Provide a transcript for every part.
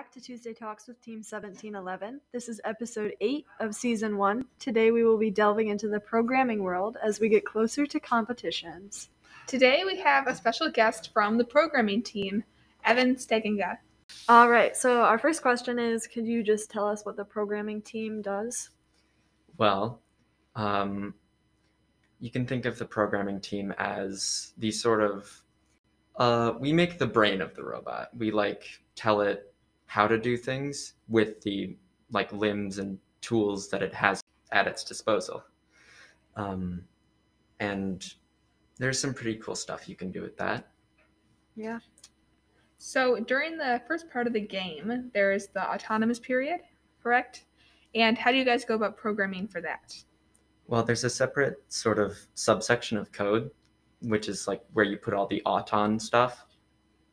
back to Tuesday Talks with Team 1711. This is episode 8 of season 1. Today we will be delving into the programming world as we get closer to competitions. Today we have a special guest from the programming team, Evan Stegenga. All right, so our first question is could you just tell us what the programming team does? Well, um, you can think of the programming team as the sort of uh, we make the brain of the robot. We like tell it how to do things with the like limbs and tools that it has at its disposal. Um, and there's some pretty cool stuff you can do with that. Yeah. So during the first part of the game, there is the autonomous period, correct? And how do you guys go about programming for that? Well, there's a separate sort of subsection of code, which is like where you put all the auton stuff.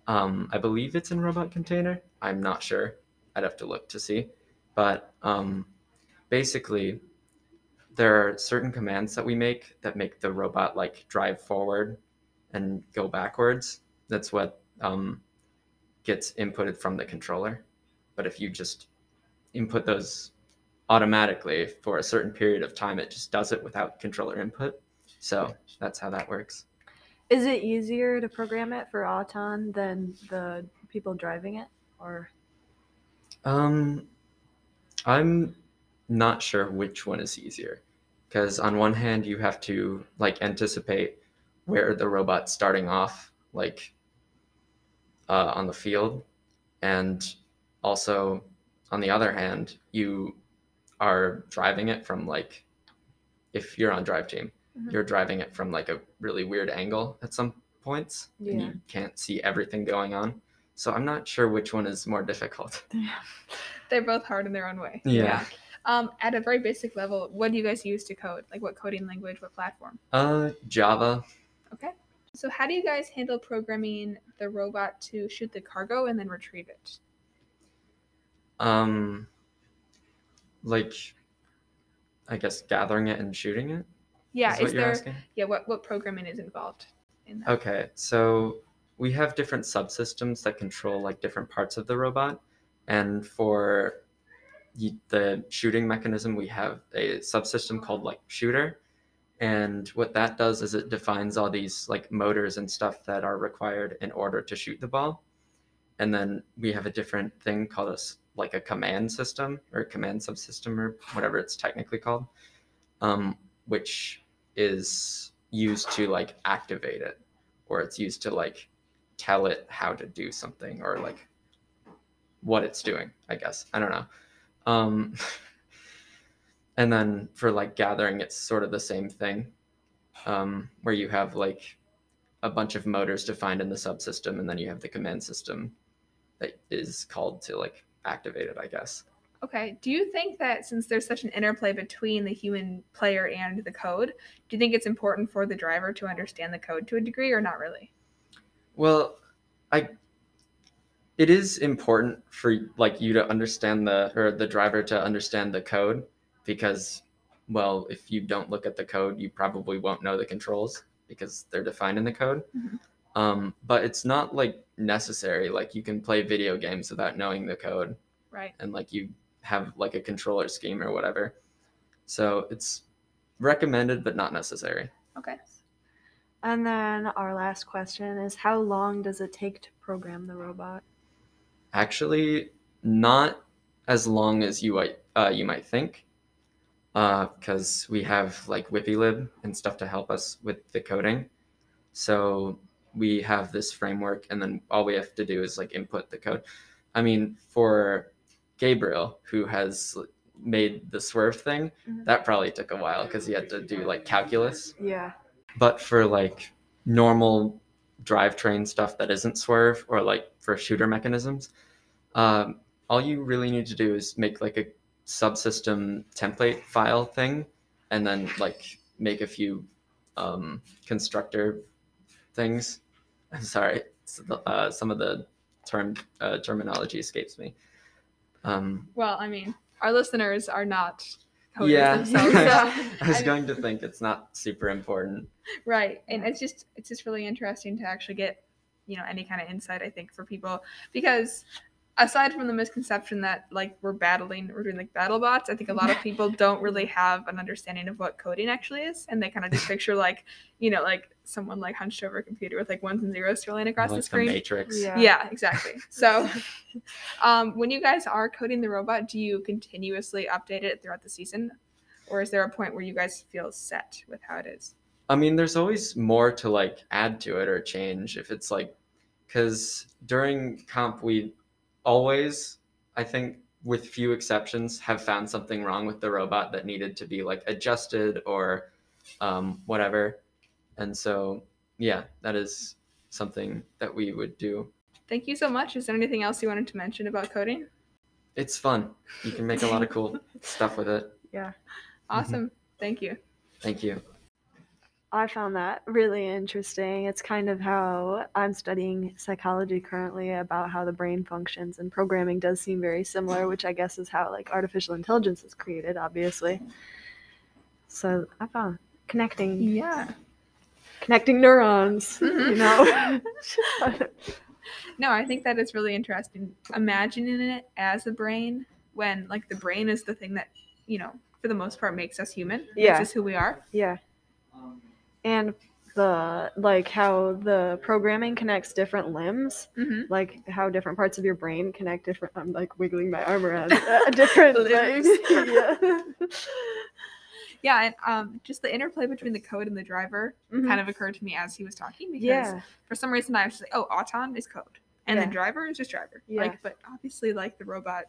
Um, I believe it's in Robot Container. I'm not sure. I'd have to look to see. But um, basically, there are certain commands that we make that make the robot like drive forward and go backwards. That's what um, gets inputted from the controller. But if you just input those automatically for a certain period of time, it just does it without controller input. So that's how that works. Is it easier to program it for Auton than the people driving it? Or Um, I'm not sure which one is easier because on one hand you have to like anticipate where the robot's starting off, like uh, on the field, and also on the other hand you are driving it from like if you're on drive team, Mhm. you're driving it from like a really weird angle at some points, and you can't see everything going on. So I'm not sure which one is more difficult. They're both hard in their own way. Yeah. Um, at a very basic level, what do you guys use to code? Like what coding language, what platform? Uh, Java. Okay. So how do you guys handle programming the robot to shoot the cargo and then retrieve it? Um, like, I guess gathering it and shooting it. Yeah, is is, there asking? yeah, what what programming is involved in that? Okay, so we have different subsystems that control like different parts of the robot, and for the shooting mechanism, we have a subsystem called like shooter, and what that does is it defines all these like motors and stuff that are required in order to shoot the ball, and then we have a different thing called a like a command system or command subsystem or whatever it's technically called, um, which is used to like activate it or it's used to like tell it how to do something or like what it's doing i guess. I don't know. Um and then for like gathering it's sort of the same thing um where you have like a bunch of motors defined in the subsystem and then you have the command system that is called to like activate it i guess Okay. Do you think that since there's such an interplay between the human player and the code, do you think it's important for the driver to understand the code to a degree or not really? Well, I it is important for like you to understand the or the driver to understand the code because well, if you don't look at the code, you probably won't know the controls because they're defined in the code. Mhm. Um, but it's not like necessary. Like you can play video games without knowing the code Right. and like you have like a controller scheme or whatever. So it's recommended but not necessary. Okay. and then our last question is how long does it take to program the robot? Actually, not as long as you might uh, you might think, because we have like WPILib and stuff to help us with the coding. So we have this framework, and then all we have to do is like input the code. I mean, for Gabriel, who has made the swerve thing, Mhm. that probably took a while because he had to do like calculus. Yeah. But for like normal drivetrain stuff that isn't swerve or like for shooter mechanisms, um, all you really need to do is make like a subsystem template file thing and then like make a few um, constructor things. I'm sorry, uh, some of the term uh, terminology escapes me. Um, Well, I mean, our listeners are not coders yeah, themselves. So, I was I mean- going to think it's not super important. right. And it's just it's just really interesting to actually get, you know, any kind of insight I think for people because aside from the misconception that like we're battling, we're doing like battle bots, I think a lot of people don't really have an understanding of what coding actually is, and they kind of just picture like, you know, like someone like hunched over a computer with like ones and zeros scrolling across like the screen. Matrix. Yeah. Yeah, exactly. So, um, when you guys are coding the robot, do you continuously update it throughout the season, or is there a point where you guys feel set with how it is? I mean, there's always more to like add to it or change if it's like, because during comp we always, I think, with few exceptions, have found something wrong with the robot that needed to be like adjusted or um, whatever, and so yeah, that is something that we would do. Thank you so much. Is there anything else you wanted to mention about coding? It's fun. You can make a lot of cool stuff with it. Yeah. Awesome. Thank you. Thank you. I found that really interesting. It's kind of how I'm studying psychology currently about how the brain functions, and programming does seem very similar, which I guess is how like artificial intelligence is created, obviously. So I found connecting Yeah. connecting neurons, you Mhm. know. No, I think that is really interesting. Imagining it as a brain when like the brain is the thing that, you know, for the most part makes us human, Yeah. who we are. yeah. And the like how the programming connects different limbs hmm like how different parts of your brain connect different i'm like wiggling my arm around uh, different Limbs. yeah Yeah, and um, just the interplay between the code and the driver Mhm. kind of occurred to me as he was talking because yeah for some reason I was just like, oh, Auton is code, and Yeah. the driver is just driver. Yeah. Like, but obviously, like the robot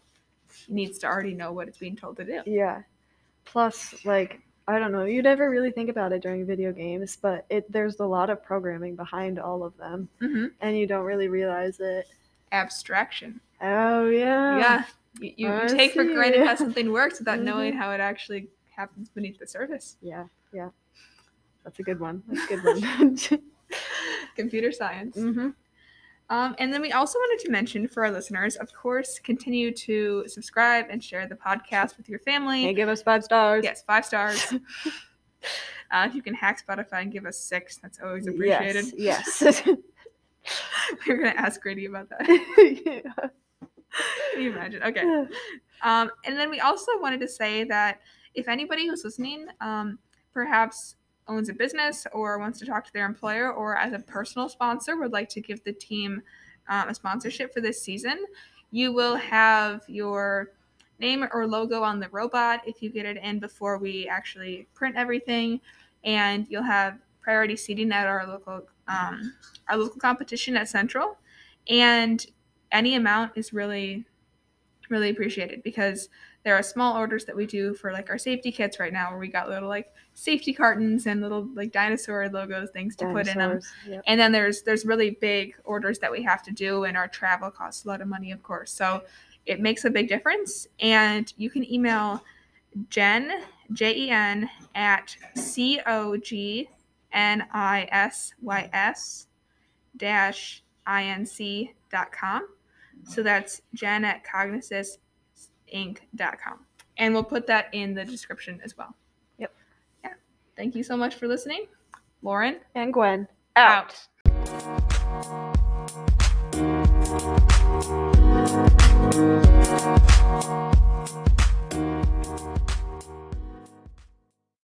needs to already know what it's being told to do. yeah plus like i don't know you never really think about it during video games but it there's a lot of programming behind all of them. Hmm and you don't really realize it. Abstraction. oh yeah. Yeah, you, you, take for granted how something works without knowing Mhm. how it actually happens beneath the surface. yeah yeah. That's a good one. That's a good one. Computer science. hmm Um, and then we also wanted to mention for our listeners, of course, continue to subscribe and share the podcast with your family. hey give us five stars Yes, five stars. uh, if you can hack Spotify and give us six, that's always appreciated. yes yes we are gonna ask Grady about that. yeah. Can you imagine? Okay. Um, and then we also wanted to say that if anybody who's listening, um, perhaps owns a business or wants to talk to their employer, or as a personal sponsor would like to give the team um, a sponsorship for this season, you will have your name or logo on the robot if you get it in before we actually print everything, and you'll have priority seating at our local um, our local competition at Central, and any amount is really really appreciated because there are small orders that we do for like our safety kits right now where we got little like safety cartons and little like dinosaur logos things to put in them yep. and then there's there's really big orders that we have to do and our travel costs a lot of money of course. So it makes a big difference. And you can email jen j-e-n at c-o-g-n-i-s-y-s dash inc dot com so that's jen at cognisysinc.com and we'll put that in the description as well Yep. yeah thank you so much for listening lauren and Gwen out. out.